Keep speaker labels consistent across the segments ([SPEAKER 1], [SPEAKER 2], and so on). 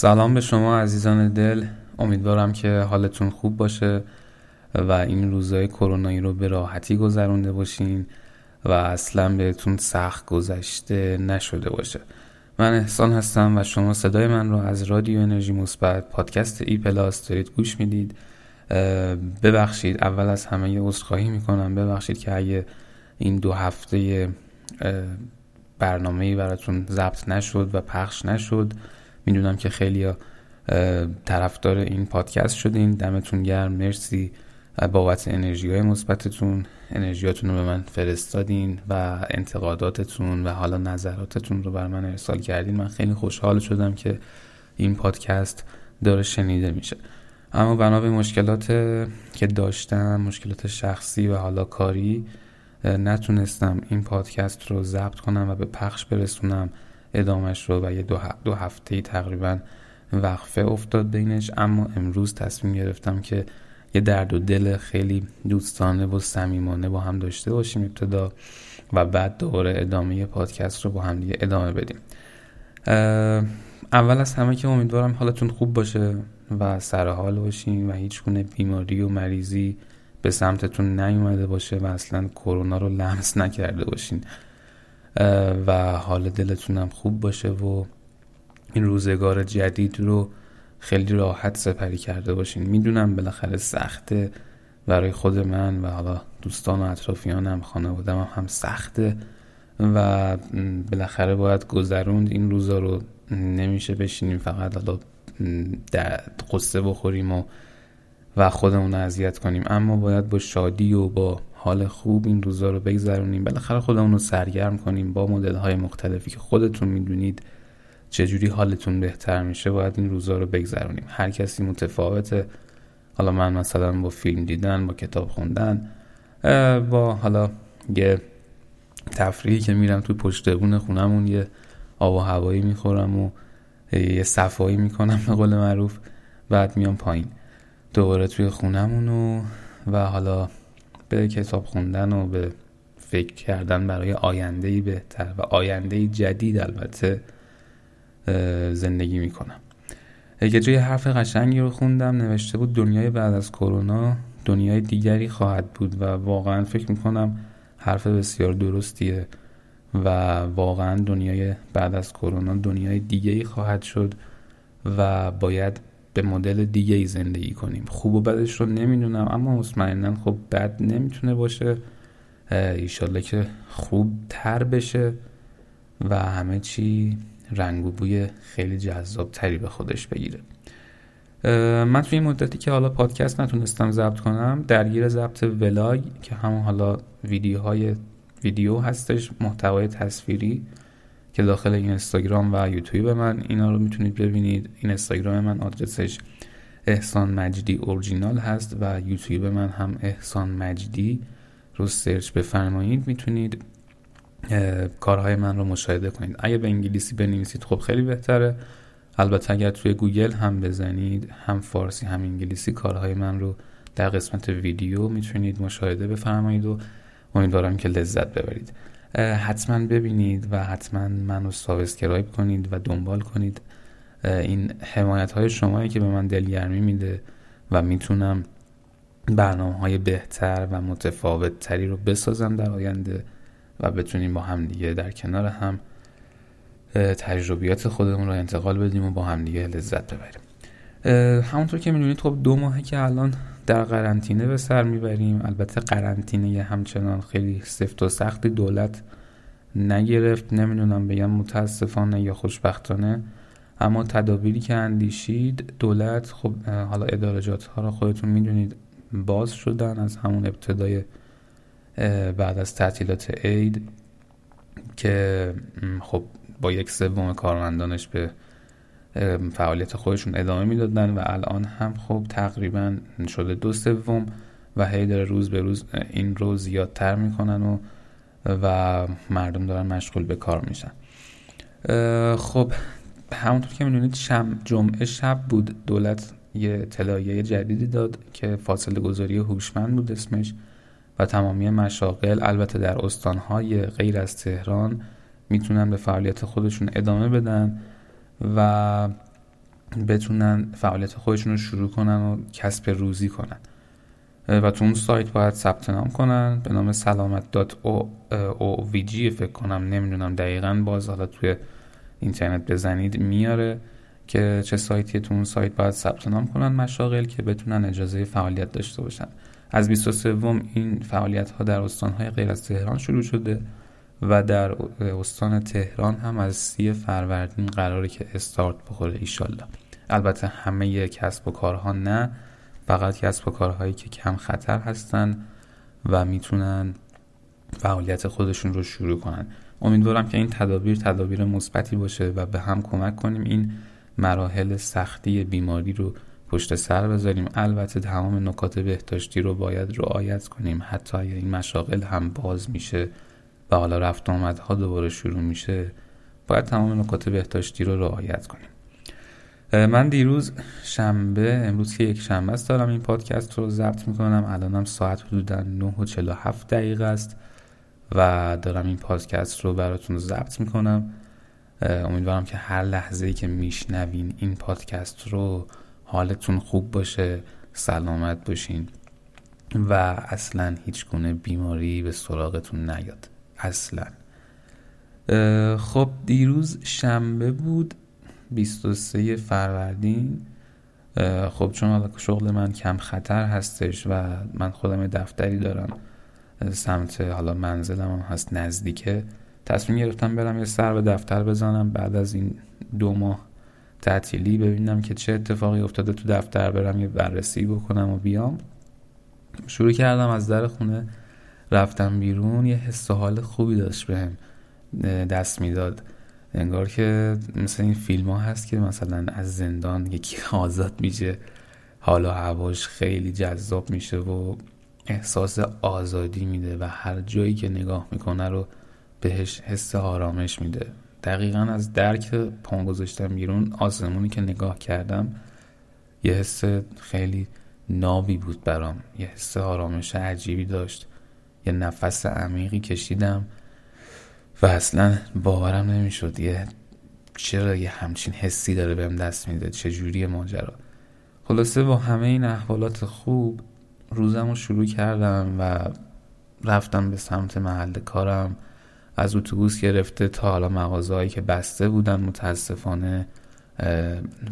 [SPEAKER 1] سلام به شما عزیزان دل. امیدوارم که حالتون خوب باشه و این روزهای کرونایی رو به راحتی گذرونده باشین و اصلا بهتون سخت گذشته نشده باشه. من احسان هستم و شما صدای من رو از رادیو انرژی مثبت پادکست ای پلاس دارید گوش می‌دید. ببخشید اول از همه یه عذرخواهی می‌کنم. ببخشید که اگه این دو هفته برنامه براتون ضبط نشد و پخش نشد می‌دونم که خیلی طرفدار این پادکست شدین. دمتون گرم. مرسی. بابت انرژی های مثبتتون. انرژیاتون رو به من فرستادین و انتقاداتتون و حالا نظراتتون رو بر من ارسال کردین. من خیلی خوشحال شدم که این پادکست داره شنیده میشه. اما بنا به مشکلات که داشتم مشکلات شخصی و حالا کاری نتونستم این پادکست رو ضبط کنم و به پخش برسونم. ادامش رو و یه دو, دو هفته تقریبا وقفه افتاد بینش. اما امروز تصمیم گرفتم که یه درد و دل خیلی دوستانه و صمیمانه با هم داشته باشیم ابتدا و بعد دوباره ادامه پادکست رو با هم دیگه ادامه بدیم. اول از همه که امیدوارم حالتون خوب باشه و سرحال باشین و هیچ گونه بیماری و مریضی به سمتتون نیومده باشه و اصلا کرونا رو لمس نکرده باشین. و حال دلتونم خوب باشه و این روزگار جدید رو خیلی راحت سپری کرده باشین. می‌دونم بالاخره سخته برای خود من و حالا دوستان و اطرافیانم خانوادم هم, هم سخته و بالاخره باید گذروند. این روزا رو نمیشه بشینیم فقط حالا قصه بخوریم و و خودمون اذیت کنیم. اما باید با شادی و با حال خوب این روزا رو بگذرونیم. بالاخره خودمون رو سرگرم کنیم با مدل های مختلفی که خودتون می‌دونید چجوری حالتون بهتر میشه باید این روزا رو بگذرونیم. هر کسی متفاوته. حالا من مثلا با فیلم دیدن با کتاب خوندن با حالا یه تفریحی که میرم توی پشت بون خونمون یه آب و هوایی می‌خورم و یه صفایی می‌کنم به قول معروف بعد میام پایین. دوباره توی خونمون و, و حالا به کتاب خوندن و به فکر کردن برای آینده بهتر و آینده جدید البته زندگی می‌کنم. یه جای حرف قشنگی رو خوندم نوشته بود دنیای بعد از کرونا دنیای دیگری خواهد بود و واقعا فکر می‌کنم حرف بسیار درستیه و واقعا دنیای بعد از کرونا دنیای دیگری خواهد شد و باید به مدل دیگه ای زندگی کنیم. خوب و بدش رو نمی‌دونم اما مطمئنا خب بد نمی‌تونه باشه. ایشالله که خوب تر بشه و همه چی رنگ و بوی خیلی جذاب تری به خودش بگیره. من توی این مدتی که حالا پادکست نتونستم ضبط کنم درگیر ضبط ولاگ که همون حالا ویدیوهای ویدیو هستش محتوای تصویری که داخل این اینستاگرام و یوتیوب من اینا رو می‌تونید ببینید. این اینستاگرام من آدرسش احسان مجدی اورجینال هست و یوتیوب من هم احسان مجدی. رو سرچ بفرمایید می‌تونید کارهای من رو مشاهده کنید. اگه به انگلیسی بنویسید خب خیلی بهتره. البته اگر توی گوگل هم بزنید هم فارسی هم انگلیسی کارهای من رو در قسمت ویدیو می‌تونید مشاهده بفرمایید و امیدوارم که لذت ببرید. حتما ببینید و حتما منو subscribe کنید و دنبال کنید. این حمایت های شمایی که به من دلگرمی میده و می‌تونم برنامه های بهتر و متفاوت تری رو بسازم در آینده و بتونیم با هم دیگه در کنار هم تجربیات خودمون رو انتقال بدیم و با هم دیگه لذت ببریم. همونطور که می‌دونید خب دو ماهه که الان در قرنطینه به سر می‌بریم. البته قرنطینه همچنان خیلی سفت و سختی دولت نگرفت. نمی‌دونم بگم متاسفانه یا خوشبختانه. اما تدابیری که اندیشید دولت خب حالا ادارجات ها رو خودتون می‌دونید باز شدن از همون ابتدای بعد از تعطیلات عید که خب با یک سوم کارمندانش به فعالیت خودشون ادامه می‌دادن و الان هم خب تقریبا شده دو سوم و هی داره روز به روز این رو زیادتر می‌کنن و و مردم دارن مشغول به کار میشن. خب همونطور که می‌دونید جمعه شب بود. دولت یه اطلاعیه جدیدی داد که فاصله گذاری هوشمند بود اسمش و تمامی مشاغل البته در استانهای غیر از تهران می‌تونن به فعالیت خودشون ادامه بدن. و بتونن فعالیت خودشون رو شروع کنن و کسب روزی کنن. و تو اون سایت باید ثبت نام کنن. به نام سلامت فکر کنم نمی‌دونم دقیقا. باز حالا توی اینترنت بزنید میاره که چه سایتی تو اون سایت باید ثبت نام کنن مشاغل که بتونن اجازه فعالیت داشته باشن. از 23 این فعالیت ها در استان های غیر از تهران شروع شده. و در استان تهران هم از سی فروردین قراره که استارت بخوره ایشالله. البته همه کسب و کارها نه فقط کسب و کارهایی که کم خطر هستن و می‌تونن فعالیت خودشون رو شروع کنن. امیدوارم که این تدابیر تدابیر مثبتی باشه و به هم کمک کنیم این مراحل سختی بیماری رو پشت سر بذاریم. البته تمام نکات بهداشتی رو باید رعایت کنیم. حتی اگر این مشاغل هم باز میشه و حالا رفت آمدها دوباره شروع میشه باید تمام نکات بهداشتی رو رعایت کنیم. من دیروز شنبه امروز که یک شنبه است دارم این پادکست رو ضبط می‌کنم. الانم ساعت حدودا 9 و 47 دقیقه است و دارم این پادکست رو براتون ضبط می‌کنم. امیدوارم که هر لحظه ای که میشنوین این پادکست رو حالتون خوب باشه سلامت باشین و اصلا هیچ گونه بیماری به سراغتون نیاد. اصلا. خب دیروز شنبه بود 23 فروردین. خب چون حالا شغل من کم خطر هستش و من خودم دفتری دارم سمت حالا منزلم هم هست نزدیکه تصمیم گرفتم برم یه سر به دفتر بزنم. بعد از این دو ماه تعطیلی ببینم که چه اتفاقی افتاده تو دفتر برم یه بررسی بکنم و بیام. شروع کردم از در خونه رفتم بیرون یه حس حال خوبی داشت بهم دست می‌داد. انگار که مثل این فیلم ها هست که مثلا از زندان یکی آزاد میشه حالا هواش خیلی جذاب میشه و احساس آزادی میده و هر جایی که نگاه می‌کنه رو بهش حس آرامش میده. دقیقا از درک پام گذاشتم بیرون آسمونی که نگاه کردم یه حس خیلی نابی بود برام یه حس آرامش عجیبی داشت. یه نفس عمیقی کشیدم و اصلا باورم نمی‌شد یه چرا یه همچین حسی داره بهم دست میده؟ چجوری ماجرا؟ خلاصه با همه این احوالات خوب روزم رو شروع کردم و رفتم به سمت محل کارم. از اتوبوس گرفته تا حالا مغازهایی که بسته بودن متاسفانه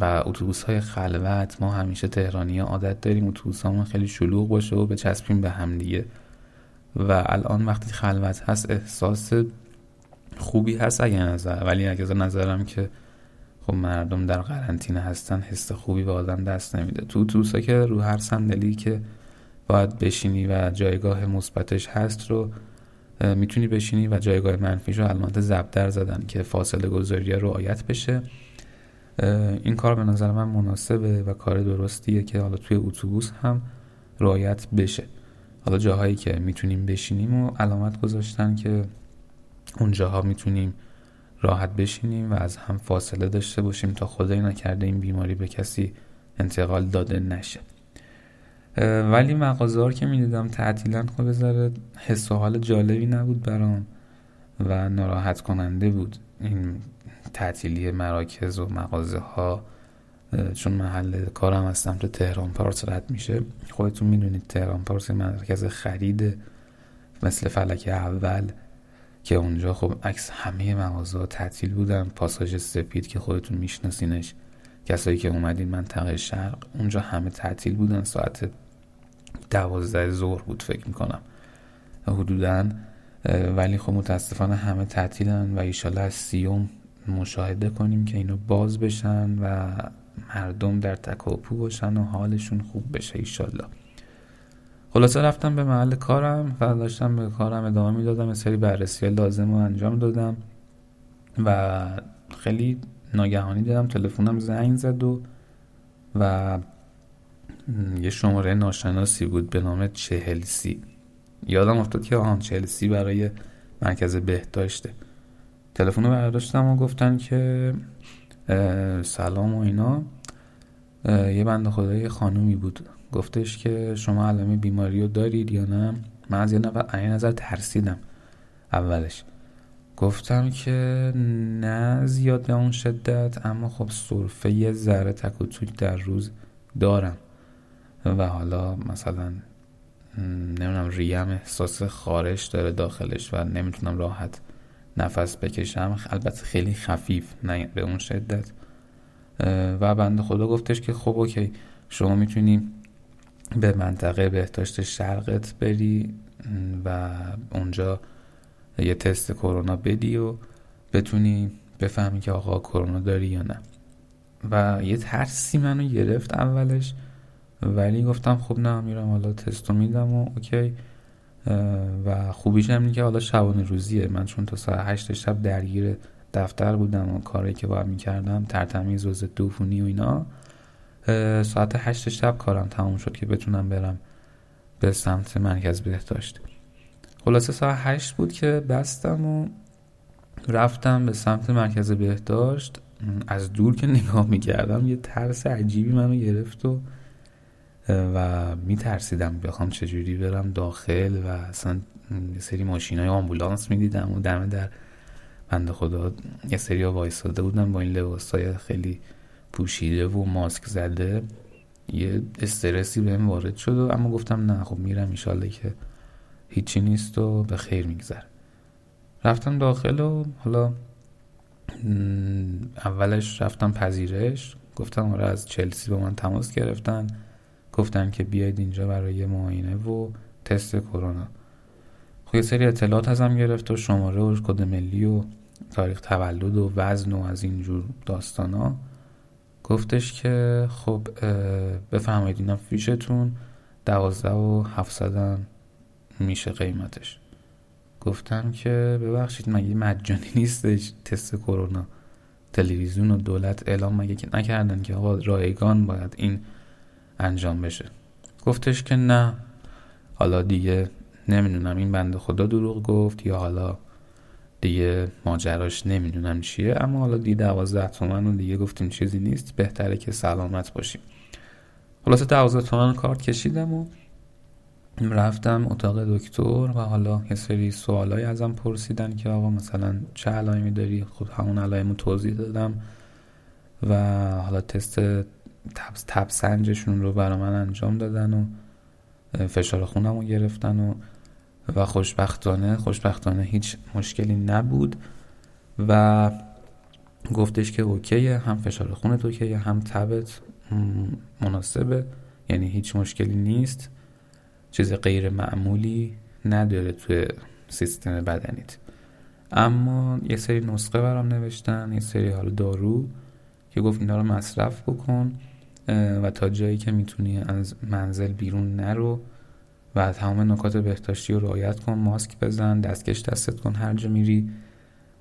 [SPEAKER 1] و اتوبوس های خلوت. ما همیشه تهرانی عادت داریم اتوبوس خیلی شلوغ باشه و بچسبیم به هم دیگه. و الان وقتی خلوت هست احساس خوبی هست اگه نظر ولی اگه نظرم که خب مردم در قرنطینه هستن حس خوبی به آدم دست نمیده. تو اتوبوسا که رو هر صندلی که باید بشینی و جایگاه مثبتش هست رو می‌تونی بشینی و جایگاه منفیش رو علامت زبدر زدن که فاصله گذاری رعایت بشه. این کار به نظر من مناسبه و کار درستیه که حالا توی اتوبوس هم رعایت بشه. حالا جاهایی که می‌تونیم بشینیم و علامت گذاشتن که اون جاها می‌تونیم راحت بشینیم و از هم فاصله داشته باشیم تا خدای نکرده این بیماری به کسی انتقال داده نشه. ولی مغازه که می‌دیدم تعطیلن خب بذاره حس و حال جالبی نبود برام و ناراحت کننده بود این تعطیلی مراکز و مغازه ها چون محل کارم از سمت تهران پارس رد میشه. خودتون می‌دونید تهران پارس مرکز خرید مثل فلک اول که اونجا خب عکس همه مغازه تعطیل بودن. پاساژ سپید که خودتون میشناسینش. کسایی که اومدین منطقه شرق اونجا همه تعطیل بودن. ساعت دوازده ظهر بود فکر می‌کنم. حدودا ولی خب متاسفانه همه تعطیلن و ایشالا از سیوم مشاهده کنیم که اینو باز بشن و مردم در تکاپو باشن و حالشون خوب بشه ایشالله. خلاصه رفتم به محل کارم و داشتم به کارم ادامه می‌دادم سری بررسی لازم رو انجام دادم و خیلی ناگهانی دیدم تلفنم زنگ زد و و یه شماره ناشناسی بود به نام چهلسی یادم افتاد که آن چهلسی برای مرکز بهداشته. تلفن رو برداشتم و گفتن که سلام و اینا. یه بند خدای خانومی بود. گفتش که شما علامه بیماری رو دارید یا نه؟ من از یه نظر ترسیدم اولش. گفتم که نه زیاد به اون شدت اما خب صرفه یه ذره تک و توک در روز دارم. و حالا مثلا نمی‌دونم ریم احساس خارش داره داخلش و نمی‌تونم راحت نفس بکشم البته خیلی خفیف نه به اون شدت. و بنده خدا گفتش که خب اوکی شما می‌تونی به منطقه بهداشت شرقت بری و اونجا یه تست کرونا بدی و بتونی بفهمی که آقا کرونا داری یا نه. و یه ترسی منو گرفت اولش ولی گفتم خب نه میرم حالا تستو میدم و اوکی. و خوبیش هم که حالا شبانه روزیه. من چون تا ساعت هشت شب درگیر دفتر بودم و کاری که باید می‌کردم ترتمیز و ضد و اینا ساعت هشت شب کارم تموم شد که بتونم برم به سمت مرکز بهداشت. خلاصه ساعت هشت بود که بستم و رفتم به سمت مرکز بهداشت. از دور که نگاه می‌کردم یه ترس عجیبی منو گرفت و و میترسیدم بخوام چجوری برم داخل و اصلا یه سری ماشین های آمبولانس می‌دیدم و دم در بنده خدا یه سری ها وایستاده بودن با این لباس های خیلی پوشیده و ماسک زده. یه استرسی بهم وارد شد و اما گفتم نه خب میرم ایشالله که هیچی نیست و به خیر میگذر رفتم داخل و حالا اولش رفتم پذیرش. گفتم آره از چلسی با من تماس گرفتن. گفتن که بیاید اینجا برای معاینه و تست کرونا. خب سری اطلاعات ازم گرفت و شماره و کد ملی و تاریخ تولد و وزن و از اینجور داستانا. گفتش که خب بفرمایید اینا فیشتون دوازده و هفتصدم میشه قیمتش. گفتم که ببخشید مگه مجانی نیستش تست کرونا. تلویزیون و دولت اعلام مگه که نکردن که آقا رایگان باید این انجام بشه. گفتش که نه. حالا دیگه نمی‌دونم این بنده خدا دروغ گفت یا حالا دیگه ماجراش نمی‌دونم چیه اما حالا دی دوازده تومن و دیگه گفتیم چیزی نیست. بهتره که سلامت باشیم. خلاصه دوازده تومن کارت کشیدم و رفتم اتاق دکتر و حالا یه سری سوالایی ازم پرسیدن که آقا مثلا چه علائمی داری؟ خب همون علائمو توضیح دادم و حالا تست تب, سنجشون رو برا من انجام دادن و فشار خونم رو گرفتن و و خوشبختانه خوشبختانه هیچ مشکلی نبود و گفتش که اوکیه هم فشار خونت اوکیه هم تبت مناسبه. یعنی هیچ مشکلی نیست. چیز غیر معمولی نداره توی سیستم بدنیت. اما یه سری نسخه برام نوشتن یه سری حال دارو که گفت اینا رو مصرف بکن. و تا جایی که می‌تونی از منزل بیرون نرو و تمام نکات بهداشتی رو رعایت کن ماسک بزن دستکش دستت کن هر جا میری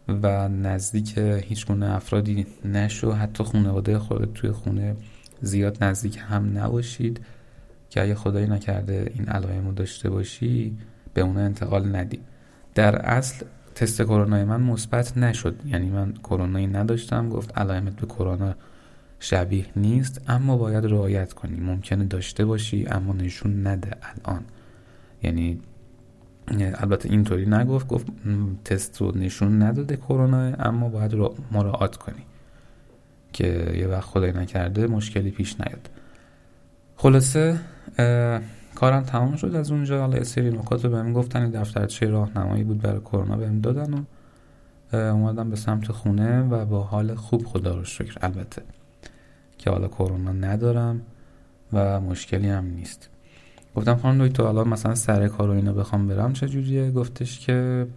[SPEAKER 1] و نزدیک هیچ گونه افرادی نشو. حتی خانواده خودت توی خونه زیاد نزدیک هم نباشید که اگه خدایی نکرده این علائم رو داشته باشی به اون انتقال ندی. در اصل تست کرونا من مثبت نشد. یعنی من کرونایی نداشتم گفت علائمت به کرونا شبیه نیست اما باید رعایت کنی. ممکنه داشته باشی اما نشون نده الان. یعنی البته اینطوری نگفت گفت تست رو نشون نداده کرونا اما باید مراعات کنی. که یه وقت خدای نکرده مشکلی پیش نیاد. خلاصه کارم تمام شد از اونجا. حالا سری نکات رو بهم گفتن. دفترچه راهنمایی بود برای کرونا بهم دادن و اومدم به سمت خونه و با حال خوب خدا رو شکر. البته که حالا کرونا ندارم و مشکلی هم نیست. گفتم خانم دکتر حالا مثلا سر کار و اینا بخوام برم چجوریه گفتش که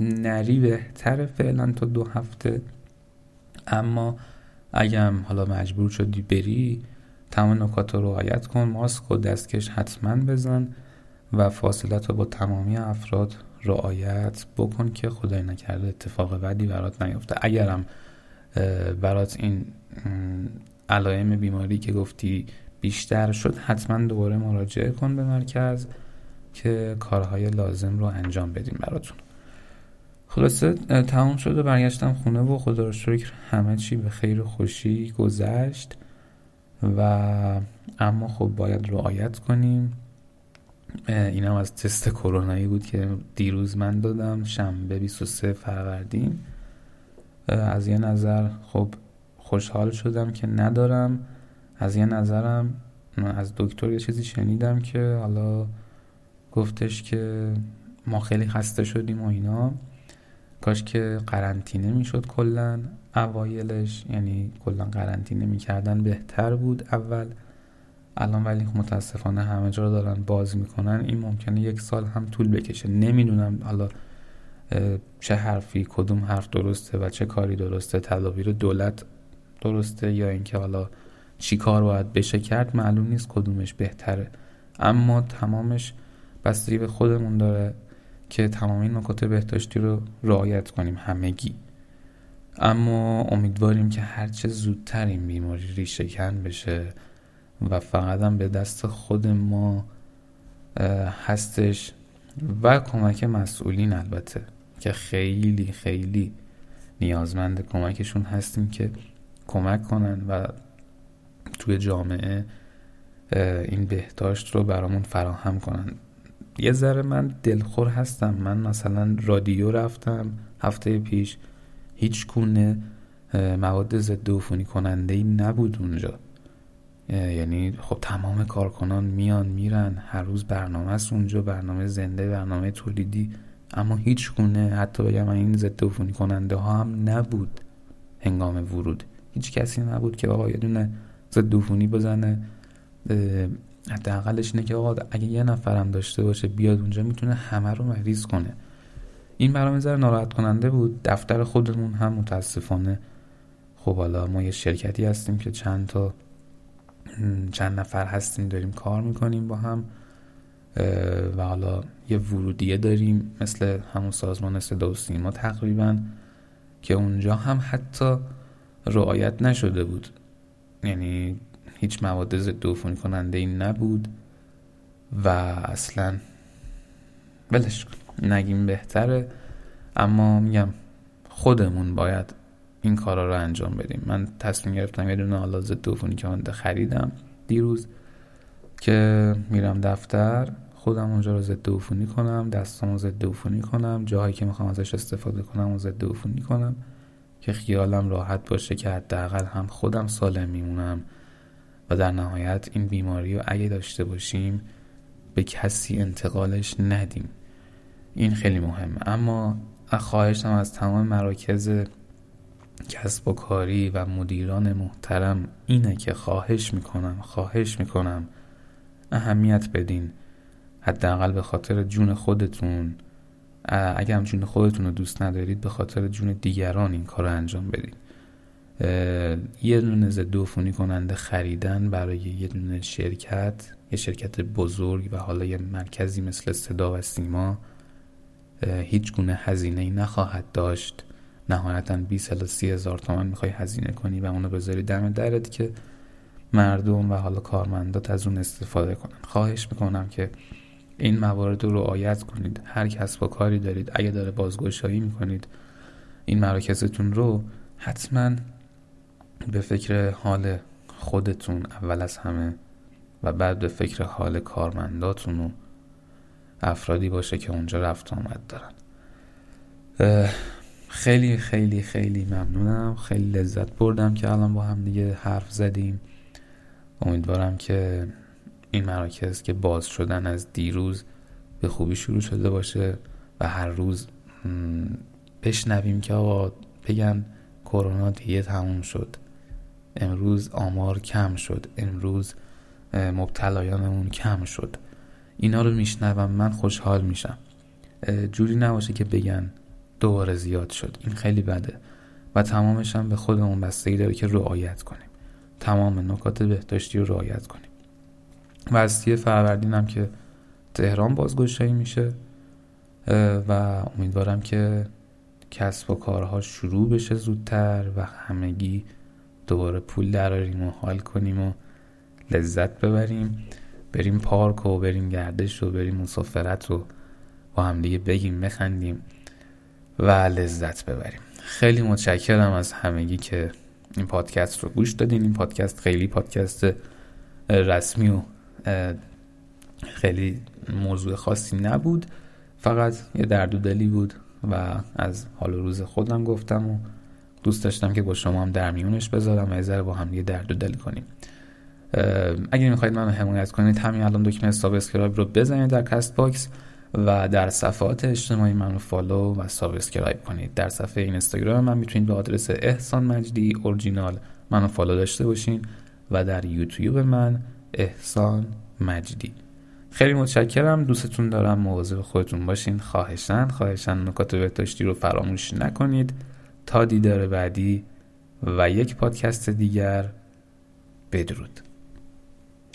[SPEAKER 1] نری بهتره فعلا تا دو هفته. اما اگم حالا مجبور شدی بری تمام نکات رو رعایت کن ماسک و دستکش حتما بزن و فاصلت رو با تمامی افراد رعایت بکن که خدای نکرده اتفاق بدی برات نیفته. اگرم برات این علائم بیماری که گفتی بیشتر شد حتما دوباره مراجعه کن به مرکز که کارهای لازم رو انجام بدیم براتون. خلاصه تمام شد و برگشتم خونه و خدا رو شکر همه چی به خیر و خوشی گذشت و اما خب باید رعایت کنیم. اینم از تست کرونایی بود که دیروز من دادم. شنبه 23 فروردین. از یه نظر خب خوشحال شدم که ندارم. از یه نظرم از دکتر یه چیزی شنیدم که حالا گفتش که ما خیلی خسته شدیم و اینا. کاش که قرنطینه می‌شد کلا اوایلش یعنی کلا قرنطینه می‌کردن بهتر بود اول. الان ولی متاسفانه همه جا رو دارن باز می‌کنن. این ممکنه یک سال هم طول بکشه. نمی‌دونم حالا چه حرفی کدوم حرف درسته و چه کاری درسته. تدابیر دولت درسته یا اینکه حالا چی کار باید بشه کرد معلوم نیست کدومش بهتره. اما تمامش بستگی به خودمون داره که تمام این نکات بهداشتی رو رعایت کنیم همگی. اما امیدواریم که هرچه زودتر این بیماری ریشه کن بشه و فقط هم به دست خود ما هستش و کمک مسئولین البته که خیلی خیلی نیازمند کمکشون هستیم که کمک کنن و توی جامعه این بهداشت رو برامون فراهم کنن. یه ذره من دلخور هستم. من مثلا رادیو رفتم هفته پیش. هیچ گونه مواد ضد عفونی کننده ای نبود اونجا. یعنی خب تمام کارکنان میان میرن. هر روز برنامه است اونجا برنامه زنده برنامه تولیدی. اما هیچ گونه حتی بگم این ضد عفونی کننده ها هم نبود هنگام ورود. هیچ کسی نبود که آقا یه دونه ضد عفونی بزنه. حداقلش اینه که آقا اگه یه نفرم داشته باشه بیاد اونجا می‌تونه همه رو مریض کنه. این برام ذره ناراحت کننده بود. دفتر خودمون هم متاسفانه خب حالا ما یه شرکتی هستیم که چند تا چند نفر هستیم داریم کار می‌کنیم با هم. و حالا یه ورودیه داریم مثل همون سازمان صدا و سیما تقریبا که اونجا هم حتی رعایت نشده بود. یعنی هیچ مواد ضد عفونی کننده ای نبود و اصلا بلش نگیم بهتره اما میگم خودمون باید این کارا رو انجام بدیم. من تصمیم گرفتم یه دونه حالا ضد عفونی کننده خریدم دیروز که میرم دفتر خودم اونجا رو ضد عفونی کنم دستامو ضد عفونی کنم جاهایی که می‌خوام ازش استفاده کنم و ضد عفونی کنم. که خیالم راحت باشه که حداقل هم خودم سالم میمونم. و در نهایت این بیماری رو اگه داشته باشیم به کسی انتقالش ندیم. این خیلی مهمه. اما خواهشم از تمام مراکز کسب و کاری و مدیران محترم اینه که خواهش می‌کنم خواهش می‌کنم اهمیت بدین. حداقل به خاطر جون خودتون اگر هم جون خودتون رو دوست ندارید به خاطر جون دیگران این کار رو انجام بدید. یه دونه ضد کننده خریدن برای یه دونه شرکت یه شرکت بزرگ و حالا یه مرکزی مثل صدا و سیما هیچ گونه هزینه ای نخواهد داشت. نهایتا 20 الی 30 هزار تومن می‌خوای هزینه کنی و اونو بذاری دم درت که مردم و حالا کارمندات از اون استفاده کنن. خواهش می‌کنم که این موارد رو رعایت کنید. هر کس با کاری دارید. اگه داره بازگشایی می‌کنید این مراکزتون رو حتما به فکر حال خودتون اول از همه و بعد به فکر حال کارمنداتون و افرادی باشه که اونجا رفت آمد دارن. خیلی خیلی خیلی ممنونم. خیلی لذت بردم که الان با هم دیگه حرف زدیم. امیدوارم که این مراکز که باز شدن از دیروز به خوبی شروع شده باشه و هر روز بشنویم که آقا بگن کرونا دیگه تموم شد. امروز آمار کم شد. امروز مبتلایانمون کم شد. اینا رو میشنوم من خوشحال میشم. جوری نباشه که بگن دوباره زیاد شد. این خیلی بده. و تمامش هم به خودمون بستگی داره که رعایت کنیم. تمام نکات بهداشتی رو رعایت کنیم. و از سی فروردین هم که تهران بازگشایی میشه و امیدوارم که کسب و کارها شروع بشه زودتر و همگی دوباره پول دراریم و حال کنیم و لذت ببریم. بریم پارک و بریم گردش و بریم مسافرت و با هم دیگه بگیم بخندیم و لذت ببریم. خیلی متشکرم از همگی که این پادکست رو گوش دادین. این پادکست خیلی پادکست رسمی و خیلی موضوع خاصی نبود. فقط یه درد و دلی بود و از حال و روز خودم گفتم و دوست داشتم که با شما هم در میونش بذارم و یه با هم یه درد و دل کنیم. اگر می‌خواید منو حمایت کنید همین الان دکمه subscribe رو بزنید در Castbox و در صفحات اجتماعی منو follow و subscribe کنید. در صفحه اینستاگرام من می‌تونید به آدرس احسان مجدی اورجینال منو follow داشته باشین و در یوتیوب من احسان مجدی. خیلی متشکرم. دوستتون دارم. مواظب خودتون باشین. خواهشن خواهشن نکات بهداشتی رو فراموش نکنید. تا دیدار بعدی و یک پادکست دیگر. بدرود.